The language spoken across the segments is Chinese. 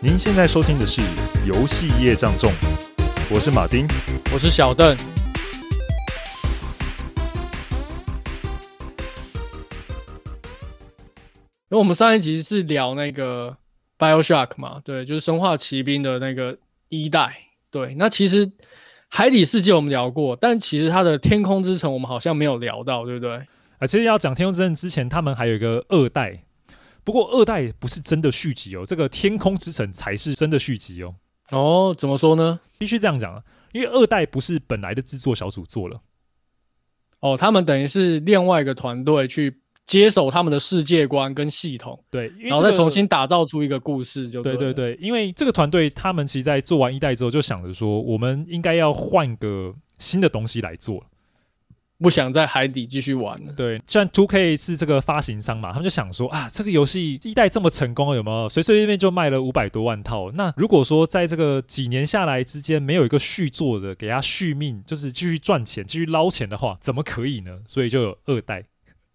您现在收听的是《游戏业障重》，我是马丁，我是小邓。因为我们上一集是聊那个 BioShock 嘛，对，就是《生化奇兵》的那个一代。对，那其实海底世界我们聊过，但其实它的天空之城我们好像没有聊到，对不对？啊，其实要讲天空之城之前，他们还有一个二代。不过二代不是真的续集哦，这个天空之城才是真的续集哦。哦，怎么说呢？必须这样讲啊，因为二代不是本来的制作小组做了。哦，他们等于是另外一个团队去接手他们的世界观跟系统，对，因为这个、然后再重新打造出一个故事就对，对对对，因为这个团队他们其实在做完一代之后，就想着说，我们应该要换个新的东西来做。不想在海底继续玩了。对，虽然 Two K 是这个发行商嘛，他们就想说啊，这个游戏一代这么成功，有没有随随便便就卖了五百多万套？那如果说在这个几年下来之间没有一个续作的，给他续命，就是继续赚钱、继续捞钱的话，怎么可以呢？所以就有二代。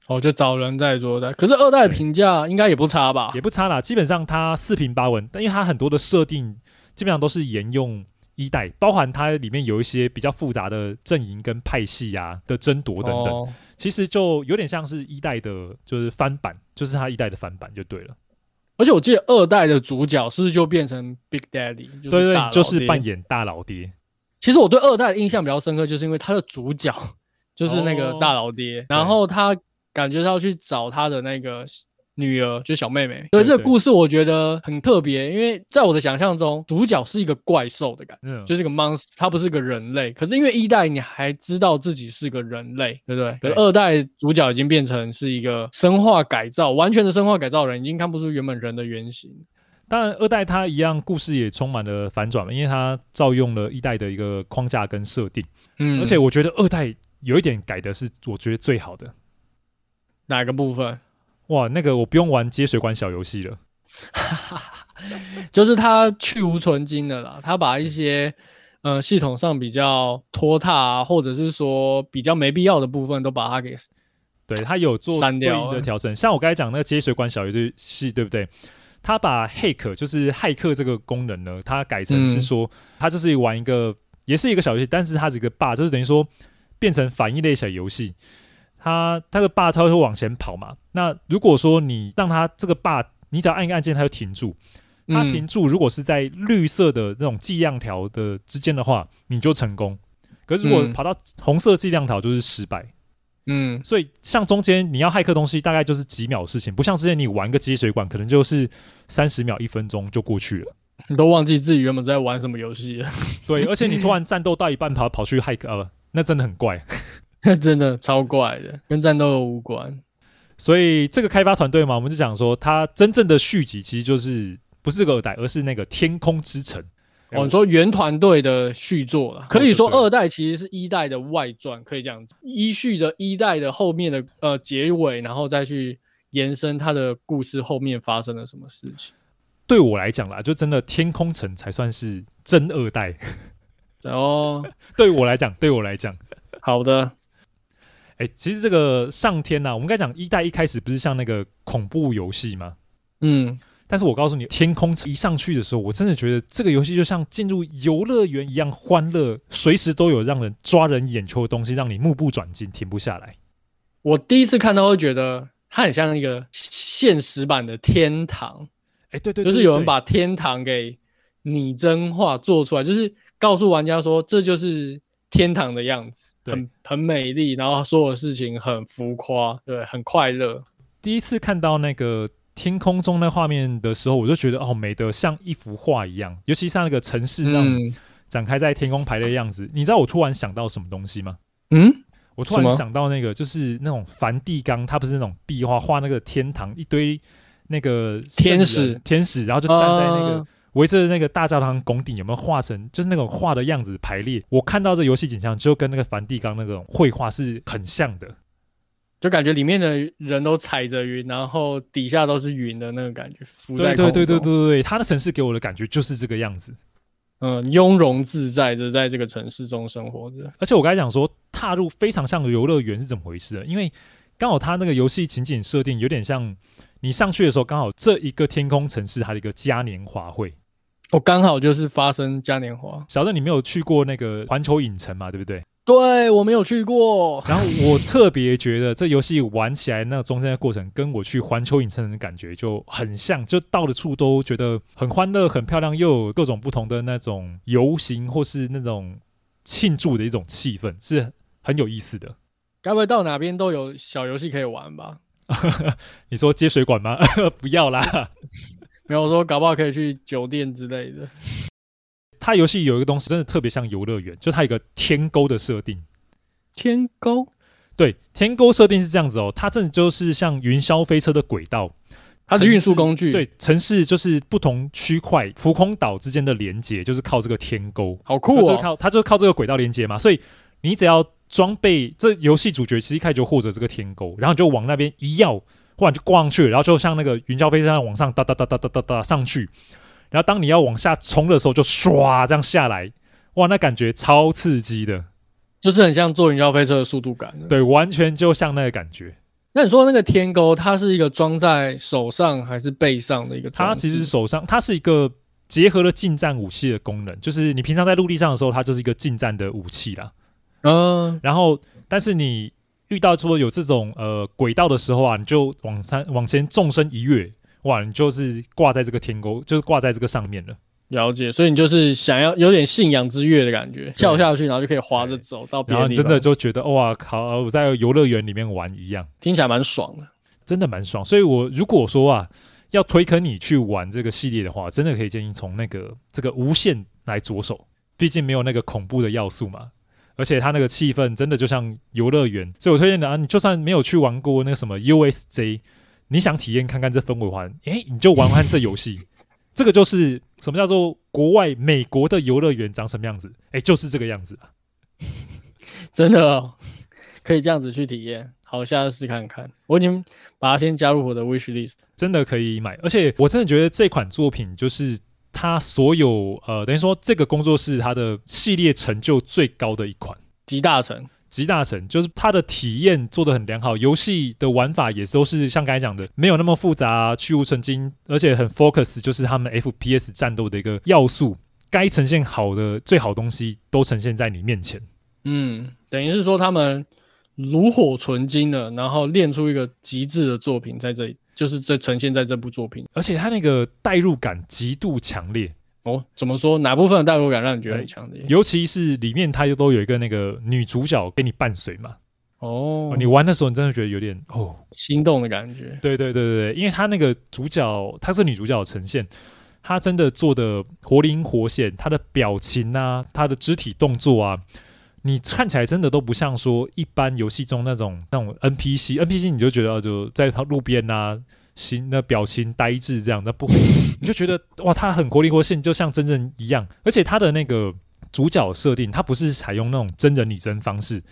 哦，就找人在做的。可是二代的评价应该也不差吧？也不差啦，基本上它四平八稳，但因为它很多的设定基本上都是沿用。一代包含它里面有一些比较复杂的阵营跟派系啊的争夺等等，哦，其实就有点像是一代的，就是翻版，就是它一代的翻版就对了。而且我记得二代的主角是不是就变成 Big Daddy？对对，就是扮演大老爹。其实我对二代的印象比较深刻，就是因为他的主角 就是那个大老爹，哦，然后他感觉他要去找他的那个。女儿就是小妹妹，所以这个故事我觉得很特别，因为在我的想象中，主角是一个怪兽的感觉，嗯，就是一个 monster，他不是个人类。可是因为一代你还知道自己是个人类，对不对？可是二代主角已经变成是一个生化改造，完全的生化改造人，已经看不出原本人的原型。当然，二代它一样故事也充满了反转嘛，因为它照用了一代的一个框架跟设定，嗯，而且我觉得二代有一点改的是我觉得最好的，哪个部分？哇，那个我不用玩接水管小游戏了，就是它去无存精的啦，他把一些呃系统上比较拖沓啊，或者是说比较没必要的部分，都把它给对他有做对应的调整。像我刚才讲那个接水管小游戏，对不对？他把 hack 就是骇客这个功能呢，它改成是说，他、嗯、就是玩一个也是一个小游戏，但是它是一个 bug，就是等于说变成反应类小游戏。他他的坝，它会往前跑嘛？那如果说你让他这个坝，你只要按一个按键，他就停住。他停住，如果是在绿色的这种计量条的之间的话，你就成功。可是如果跑到红色计量条，就是失败。嗯，所以像中间你要骇客东西，大概就是几秒的事情，不像之前你玩个接水管，可能就是三十秒、一分钟就过去了。你都忘记自己原本在玩什么游戏了。对，而且你突然战斗到一半跑跑去骇客，呃，那真的很怪。真的超怪的，跟战斗无关。所以这个开发团队嘛，我们就讲说，它真正的续集其实就是不是个二代，而是那个天空之城。哦，你说原团队的续作了，可以说二代其实是一代的外传，可以这样子，依序着一代的后面的呃结尾，然后再去延伸它的故事后面发生了什么事情。对我来讲啦，就真的天空城才算是真二代。哦，对我来讲，对我来讲，好的。哎、欸，其实这个上天呐、啊，我们刚讲一代一开始不是像那个恐怖游戏吗？嗯，但是我告诉你，天空一上去的时候，我真的觉得这个游戏就像进入游乐园一样欢乐，随时都有让人抓人眼球的东西，让你目不转睛，停不下来。我第一次看到会觉得它很像一个现实版的天堂。哎、欸，对对，对，就是有人把天堂给拟真化做出来，就是告诉玩家说这就是天堂的样子。很很美丽，然后所有事情很浮夸，对，很快乐。第一次看到那个天空中那画面的时候，我就觉得哦，美得像一幅画一样。尤其像那个城市那种展开在天空排列的样子，嗯，你知道我突然想到什么东西吗？嗯，我突然想到那个就是那种梵蒂冈，它不是那种壁画画那个天堂一堆那个天使天使，然后就站在那个。围着那个大教堂拱顶有没有画成就是那种画的样子排列？我看到这游戏景象就跟那个梵蒂冈那种绘画是很像的，就感觉里面的人都踩着云，然后底下都是云的那个感觉。对对对对对对，他的城市给我的感觉就是这个样子，嗯，雍容自在的在这个城市中生活着。而且我刚才讲说踏入非常像的游乐园是怎么回事？因为刚好它那个游戏情景设定有点像你上去的时候，刚好这一个天空城市它的一个嘉年华会。我刚好就是发生嘉年华。小邓，你没有去过那个环球影城嘛？对不对？对，我没有去过。然后我特别觉得这游戏玩起来那个中间的过程，跟我去环球影城的感觉就很像，就到的处都觉得很欢乐、很漂亮，又有各种不同的那种游行或是那种庆祝的一种气氛，是很有意思的。该不会到哪边都有小游戏可以玩吧？你说接水管吗？不要啦，没有，我说搞不好可以去酒店之类的。它游戏有一个东西真的特别像游乐园，就它有一个天沟的设定。天沟？对，天沟设定是这样子哦，它真的就是像云霄飞车的轨道，它的运输工具。对，城市就是不同区块浮空岛之间的连接，就是靠这个天沟。好酷哦！就靠它就是靠这个轨道连接嘛，所以你只要。装备这游戏主角其实一开始就获得这个天钩，然后就往那边一要，忽然就挂上去，然后就像那个云霄飞车一样往上哒哒哒哒哒哒哒上去，然后当你要往下冲的时候，就唰这样下来，哇，那感觉超刺激的，就是很像坐云霄飞车的速度感。对，完全就像那个感觉。那你说那个天钩，它是一个装在手上还是背上的一个？它其实是手上，它是一个结合了近战武器的功能，就是你平常在陆地上的时候，它就是一个近战的武器啦。嗯，然后，但是你遇到说有这种呃轨道的时候啊，你就往三往前纵身一跃，哇，你就是挂在这个天沟，就是挂在这个上面了。了解，所以你就是想要有点信仰之跃的感觉，跳下去，然后就可以滑着走到别。然后真的就觉得哇靠，我在游乐园里面玩一样，听起来蛮爽的，真的蛮爽。所以我如果说啊，要推坑你去玩这个系列的话，真的可以建议从那个这个无限来着手，毕竟没有那个恐怖的要素嘛。而且它那个气氛真的就像游乐园，所以我推荐的啊，你就算没有去玩过那个什么 USJ，你想体验看看这氛围的话，诶，你就玩玩这游戏。这个就是什么叫做国外美国的游乐园长什么样子？诶，就是这个样子啊，真的哦，可以这样子去体验。好，下次试看看。我已经把它先加入我的 wish list，真的可以买。而且我真的觉得这款作品就是。他所有呃，等于说这个工作室它的系列成就最高的一款，集大成，集大成，就是它的体验做得很良好，游戏的玩法也都是像刚才讲的，没有那么复杂，去无存精，而且很 focus，就是他们 FPS 战斗的一个要素，该呈现好的最好东西都呈现在你面前。嗯，等于是说他们炉火纯青的，然后练出一个极致的作品在这里。就是这呈现在这部作品，而且它那个代入感极度强烈哦。怎么说？哪部分的代入感让你觉得很强烈？尤其是里面它又都有一个那个女主角给你伴随嘛。哦，你玩的时候你真的觉得有点哦心动的感觉。对对对对对，因为她那个主角，她是女主角的呈现，她真的做的活灵活现，她的表情啊，她的肢体动作啊。你看起来真的都不像说一般游戏中那种那种 NPC，NPC 你就觉得就在他路边呐，行那表情呆滞这样，那不，你就觉得哇，他很活灵活现，就像真人一样。而且他的那个主角设定，他不是采用那种真人拟真方式，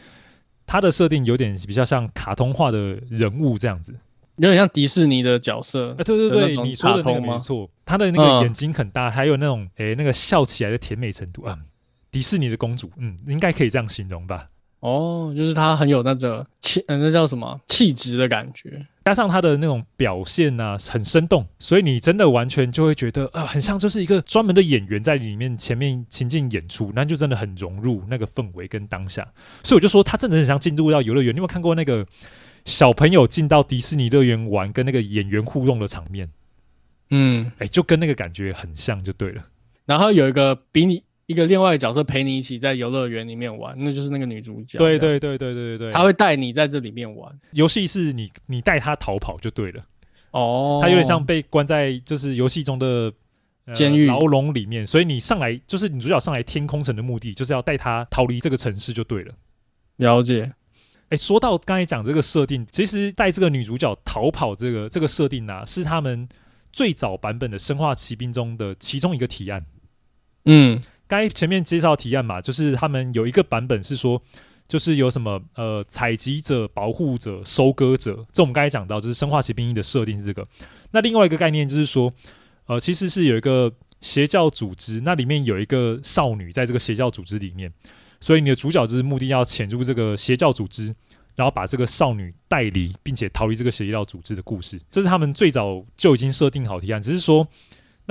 他的设定有点比较像卡通化的人物这样子，有点像迪士尼的角色。哎，对对对，你说的那个没错，他的那个眼睛很大，嗯、还有那种哎那个笑起来的甜美程度啊。迪士尼的公主，嗯，应该可以这样形容吧？哦，就是她很有那个气，嗯，那叫什么气质的感觉，加上她的那种表现啊，很生动，所以你真的完全就会觉得，啊、呃，很像就是一个专门的演员在里面前面情境演出，那就真的很融入那个氛围跟当下。所以我就说，他真的很像进入到游乐园。你有没有看过那个小朋友进到迪士尼乐园玩，跟那个演员互动的场面？嗯，哎、欸，就跟那个感觉很像，就对了。然后有一个比你。一个另外一个角色陪你一起在游乐园里面玩，那就是那个女主角。对对对对对对对，他会带你在这里面玩游戏，是你你带她逃跑就对了。哦，她有点像被关在就是游戏中的监狱牢笼里面，所以你上来就是女主角上来天空城的目的，就是要带她逃离这个城市就对了。了解。哎，说到刚才讲这个设定，其实带这个女主角逃跑这个这个设定啊，是他们最早版本的《生化奇兵》中的其中一个提案。嗯。该前面介绍提案嘛，就是他们有一个版本是说，就是有什么呃采集者、保护者、收割者，这我们刚才讲到，就是《生化奇兵一》的设定是这个。那另外一个概念就是说，呃，其实是有一个邪教组织，那里面有一个少女在这个邪教组织里面，所以你的主角就是目的要潜入这个邪教组织，然后把这个少女带离，并且逃离这个邪教组织的故事。这是他们最早就已经设定好提案，只是说。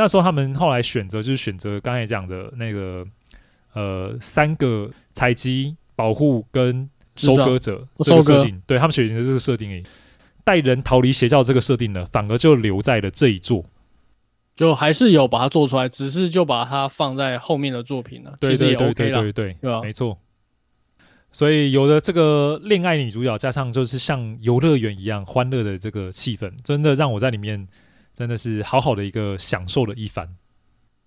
那时候他们后来选择就是选择刚才讲的那个呃三个采集、保护跟收割者这个设定，对他们选择的这个设定，带人逃离邪教这个设定呢，反而就留在了这一座，就还是有把它做出来，只是就把它放在后面的作品了。对对对对对对，没错。所以有了这个恋爱女主角，加上就是像游乐园一样欢乐的这个气氛，真的让我在里面真的是好好的一个享受了一番，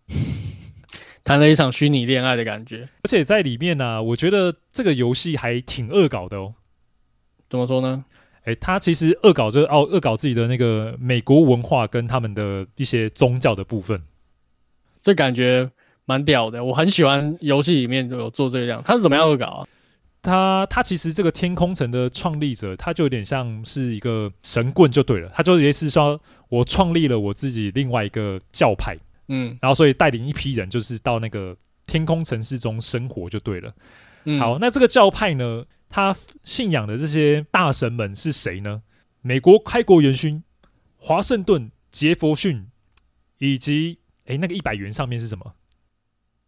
谈了一场虚拟恋爱的感觉。而且在里面呢、啊，我觉得这个游戏还挺恶搞的哦。怎么说呢？哎，他其实恶搞就是哦，恶搞自己的那个美国文化跟他们的一些宗教的部分，这感觉蛮屌的。我很喜欢游戏里面有做这样，他是怎么样恶搞啊？他他其实这个天空城的创立者，他就有点像是一个神棍就对了，他就也是说，我创立了我自己另外一个教派，嗯，然后所以带领一批人，就是到那个天空城市中生活就对了。嗯，好，那这个教派呢，他信仰的这些大神们是谁呢？美国开国元勋华盛顿杰佛逊，以及诶那个一百元上面是什么？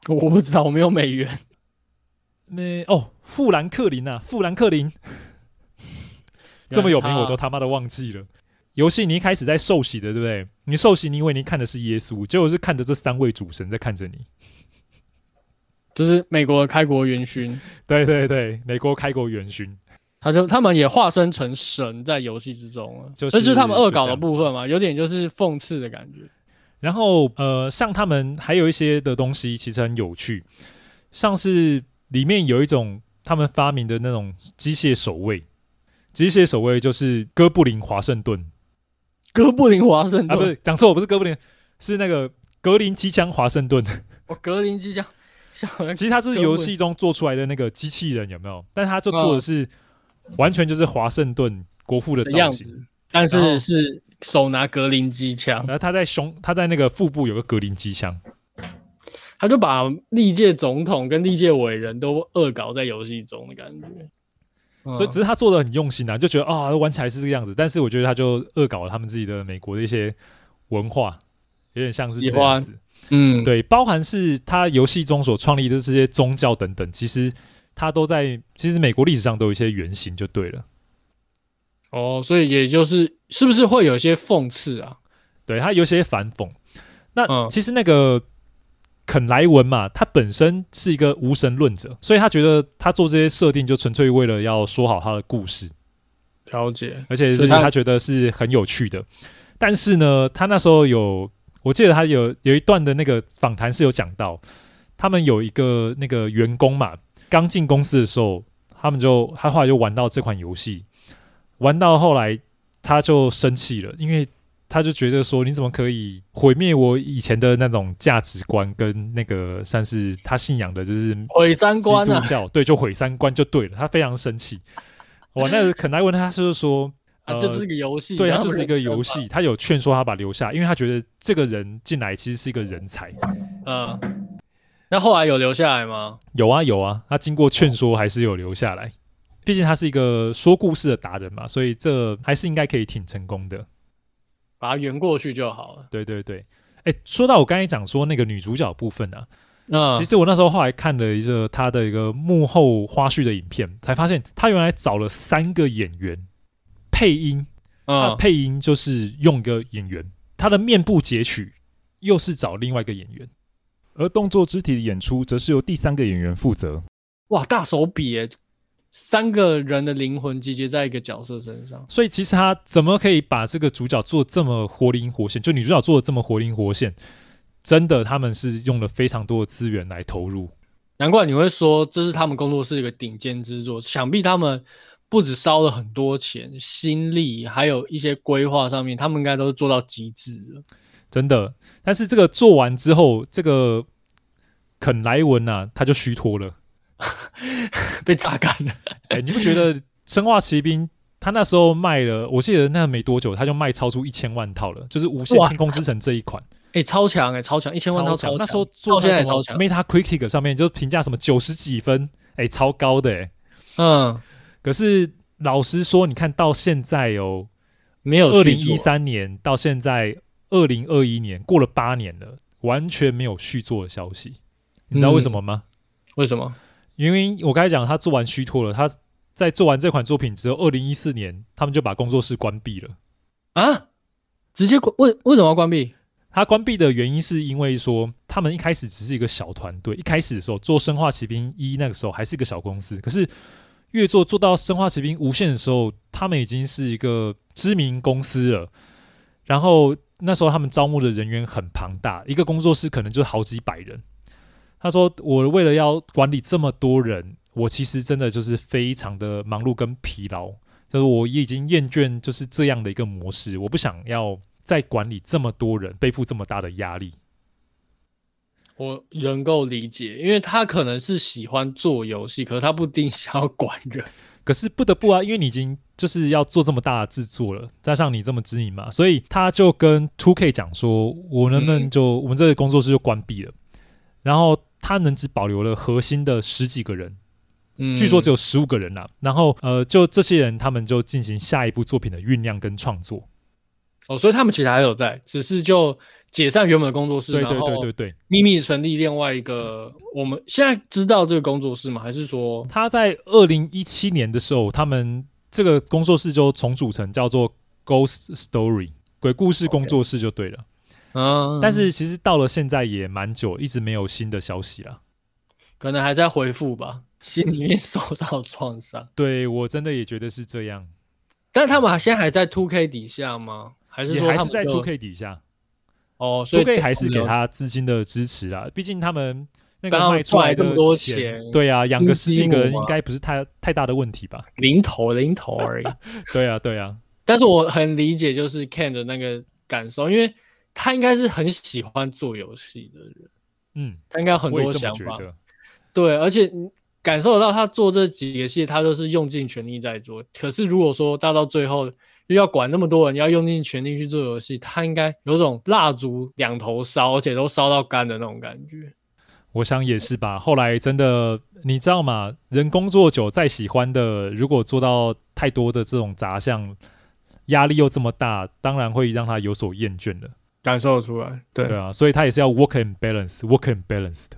我不知道，我没有美元。没哦，富兰克林啊，富兰克林 这么有名，我都他妈的忘记了。游戏你一开始在受洗的，对不对？你受洗，你以为你看的是耶稣，结果是看着这三位主神在看着你。就是美国的开国元勋，对对对，美国开国元勋，他就他们也化身成神在游戏之中了，就是、这就是他们恶搞的部分嘛，有点就是讽刺的感觉。然后呃，像他们还有一些的东西其实很有趣，像是。里面有一种他们发明的那种机械守卫，机械守卫就是哥布林华盛顿，哥布林华盛顿？啊，不是讲错，我不是哥布林，是那个格林机枪华盛顿。哦，格林机枪，其实它是游戏中做出来的那个机器人，有没有？但它就做的是完全就是华盛顿国父的造型，但是是手拿格林机枪，然后他在胸，他在那个腹部有个格林机枪。他就把历届总统跟历届伟人都恶搞在游戏中的感觉，所以只是他做的很用心啊，就觉得啊、哦、玩起来是这个样子。但是我觉得他就恶搞了他们自己的美国的一些文化，有点像是这样子。嗯，对，包含是他游戏中所创立的这些宗教等等，其实他都在其实美国历史上都有一些原型，就对了。哦，所以也就是是不是会有一些讽刺啊？对，他有些反讽。那其实那个。肯莱文嘛，他本身是一个无神论者，所以他觉得他做这些设定就纯粹为了要说好他的故事。了解，而且是他觉得是很有趣的。但是呢，他那时候有，我记得他有有一段的那个访谈是有讲到，他们有一个那个员工嘛，刚进公司的时候，他们就他后来就玩到这款游戏，玩到后来他就生气了，因为。他就觉得说，你怎么可以毁灭我以前的那种价值观，跟那个算是他信仰的，就是毁三观啊？对，就毁三观就对了。他非常生气。哇，那个肯莱文他就是说，啊，这是一个游戏，对，他就是一个游戏。他有劝说他把留下，因为他觉得这个人进来其实是一个人才。嗯，那后来有留下来吗？有啊，有啊。他经过劝说，还是有留下来。毕竟他是一个说故事的达人嘛，所以这还是应该可以挺成功的。把它圆过去就好了。对对对，哎，说到我刚才讲说那个女主角部分啊，嗯，其实我那时候后来看了一个她的一个幕后花絮的影片，才发现她原来找了三个演员配音，嗯，配音就是用一个演员，她的面部截取又是找另外一个演员，而动作肢体的演出则是由第三个演员负责。哇，大手笔哎！三个人的灵魂集结在一个角色身上，所以其实他怎么可以把这个主角做这么活灵活现？就女主角做的这么活灵活现，真的他们是用了非常多的资源来投入。难怪你会说这是他们工作室一个顶尖之作，想必他们不止烧了很多钱、心力，还有一些规划上面，他们应该都是做到极致了。真的，但是这个做完之后，这个肯莱文啊，他就虚脱了。被榨干了。哎、欸，你不觉得《生化奇兵》他那时候卖了？我记得那没多久，他就卖超出一千万套了，就是《无限天空之城》这一款。哎、欸，超强哎、欸，超强，一千万套超强。那时候做在什么 Metacritic 上面就评价什么九十几分，哎、欸，超高的哎、欸。嗯，可是老实说，你看到现在哦，没有二零一三年到现在。二零二一年过了八年了，完全没有续作的消息。你知道为什么吗？嗯、为什么？因为我刚才讲他做完虚脱了，他在做完这款作品之后，二零一四年他们就把工作室关闭了。啊？直接关？为为什么要关闭？他关闭的原因是因为说，他们一开始只是一个小团队，一开始的时候做《生化奇兵一》那个时候还是一个小公司，可是越做做到《生化奇兵无限》的时候，他们已经是一个知名公司了。然后那时候他们招募的人员很庞大，一个工作室可能就好几百人。他说：“我为了要管理这么多人，我其实真的就是非常的忙碌跟疲劳，就是我也已经厌倦就是这样的一个模式，我不想要。”再管理这么多人，背负这么大的压力，我能够理解，因为他可能是喜欢做游戏，可是他不一定想要管人。可是不得不啊，因为你已经就是要做这么大的制作了，加上你这么知名嘛，所以他就跟 Two K 讲说：“我能不能就、嗯、我们这个工作室就关闭了？”然后他们只保留了核心的十几个人，嗯，据说只有十五个人啊。然后呃，就这些人，他们就进行下一部作品的酝酿跟创作。哦，所以他们其实还有在，只是就解散原本的工作室，对对对对对，秘密成立另外一个。我们现在知道这个工作室吗？还是说他在二零一七年的时候，他们这个工作室就重组成叫做 Ghost Story 鬼故事工作室就对了。嗯，但是其实到了现在也蛮久，一直没有新的消息了。可能还在恢复吧，心里面受到创伤。对，我真的也觉得是这样。但他们现在还在 Two K 底下吗？还是说他们还是在 2K 底下？哦，所以 2K 还是给他资金的支持啊。毕竟他们那个卖出来这么多钱，对啊，养个十几个人应该不是太太大的问题吧？零头零头而已。对啊，对啊。但是我很理解，就是 Ken 的那个感受，因为他应该是很喜欢做游戏的人。嗯，他应该有很多想法。对，而且感受得到他做这几个戏，他都是用尽全力在做。可是如果说大到最后，又要管那么多人，要用尽全力去做游戏，他应该有种蜡烛两头烧，而且都烧到干的那种感觉。我想也是吧。后来真的，你知道吗？人工作久，再喜欢的，如果做到太多的这种杂项，压力又这么大，当然会让他有所厌倦的。感受出来，对对啊，所以他也是要 work and balance，work and balance 的。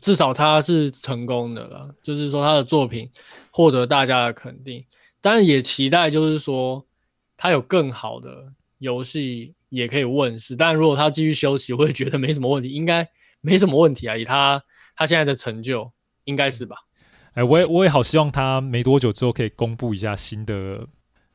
至少他是成功的了，就是说他的作品获得大家的肯定。当然也期待，就是说他有更好的游戏也可以问世。但如果他继续休息，我会觉得没什么问题，应该没什么问题啊。以他他现在的成就，应该是吧？哎，我也我也好希望他没多久之后可以公布一下新的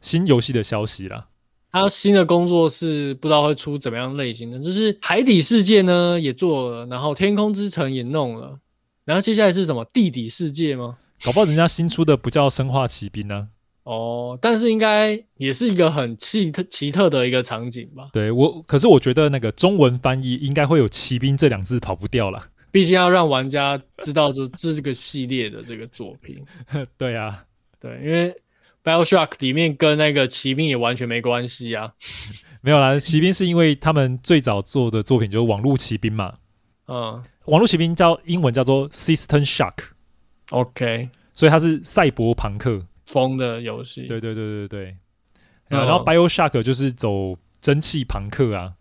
新游戏的消息啦。他新的工作室不知道会出怎么样类型的，就是海底世界呢也做了，然后天空之城也弄了，然后接下来是什么地底世界吗？搞不好人家新出的不叫生化奇兵呢？哦，但是应该也是一个很奇特奇特的一个场景吧？对我，可是我觉得那个中文翻译应该会有“奇兵”这两字跑不掉了。毕竟要让玩家知道这这是个系列的这个作品。对啊，对，因为 BioShock 里面跟那个骑兵也完全没关系啊。没有啦，骑兵是因为他们最早做的作品就是网络骑兵嘛。嗯，网络骑兵叫英文叫做 System Shock。OK，所以它是赛博朋克。风的游戏，对对对对对，嗯、然后 BioShock 就是走蒸汽朋克啊，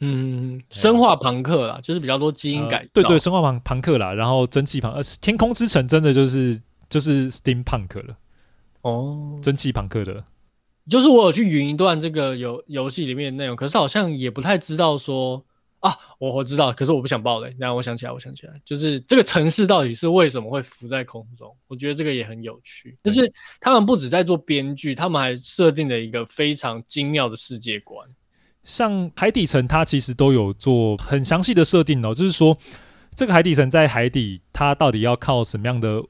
嗯，生化朋克啦，就是比较多基因改对对，生化朋朋克啦，然后蒸汽朋，呃，天空之城真的就是就是 Steam Punk 了，哦，蒸汽朋克的，就是我有去云一段这个游游戏里面的内容，可是好像也不太知道说。啊，我我知道，可是我不想爆雷。然后我想起来，我想起来，就是这个城市到底是为什么会浮在空中？我觉得这个也很有趣。就是他们不止在做编剧，他们还设定了一个非常精妙的世界观。像海底城，它其实都有做很详细的设定哦。就是说，这个海底城在海底，它到底要靠什么样的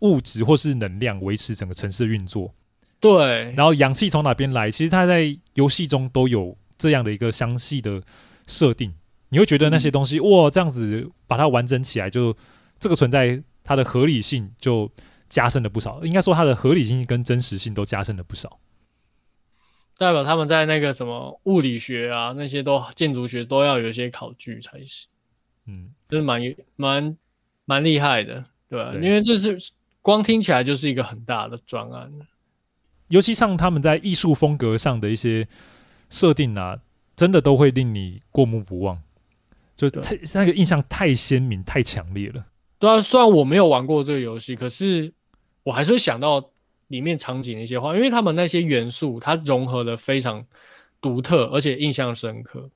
物质或是能量维持整个城市的运作？对。然后氧气从哪边来？其实它在游戏中都有这样的一个详细的设定。你会觉得那些东西、嗯、哇，这样子把它完整起来就，就这个存在它的合理性就加深了不少。应该说它的合理性跟真实性都加深了不少。代表他们在那个什么物理学啊，那些都建筑学都要有一些考据才行。嗯，就是蛮蛮蛮厉害的，对吧？对，因为这是光听起来就是一个很大的专案。尤其像他们在艺术风格上的一些设定啊。真的都会令你过目不忘，就太那个印象太鲜明、太强烈了。对啊，虽然我没有玩过这个游戏，可是我还是会想到里面场景的一些话，因为他们那些元素，它融合的非常独特，而且印象深刻。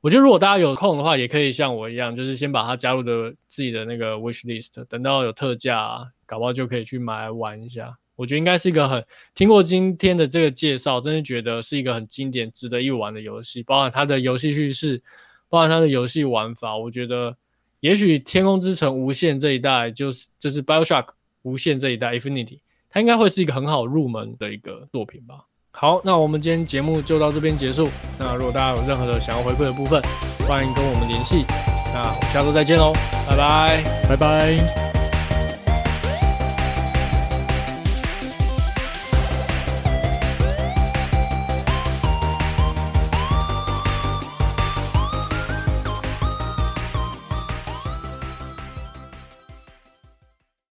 我觉得如果大家有空的话，也可以像我一样，就是先把它加入的自己的那个 wish list，等到有特价啊，搞不好就可以去买来玩一下。我觉得应该是一个很听过今天的这个介绍，真的觉得是一个很经典、值得一玩的游戏。包含它的游戏叙事，包含它的游戏玩法，我觉得也许《天空之城：无限》这一代就是就是 BioShock 无限这一代 Infinity，它应该会是一个很好入门的一个作品吧。好，那我们今天节目就到这边结束。那如果大家有任何的想要回馈的部分，欢迎跟我们联系。那我们下周再见喽，拜拜，拜拜。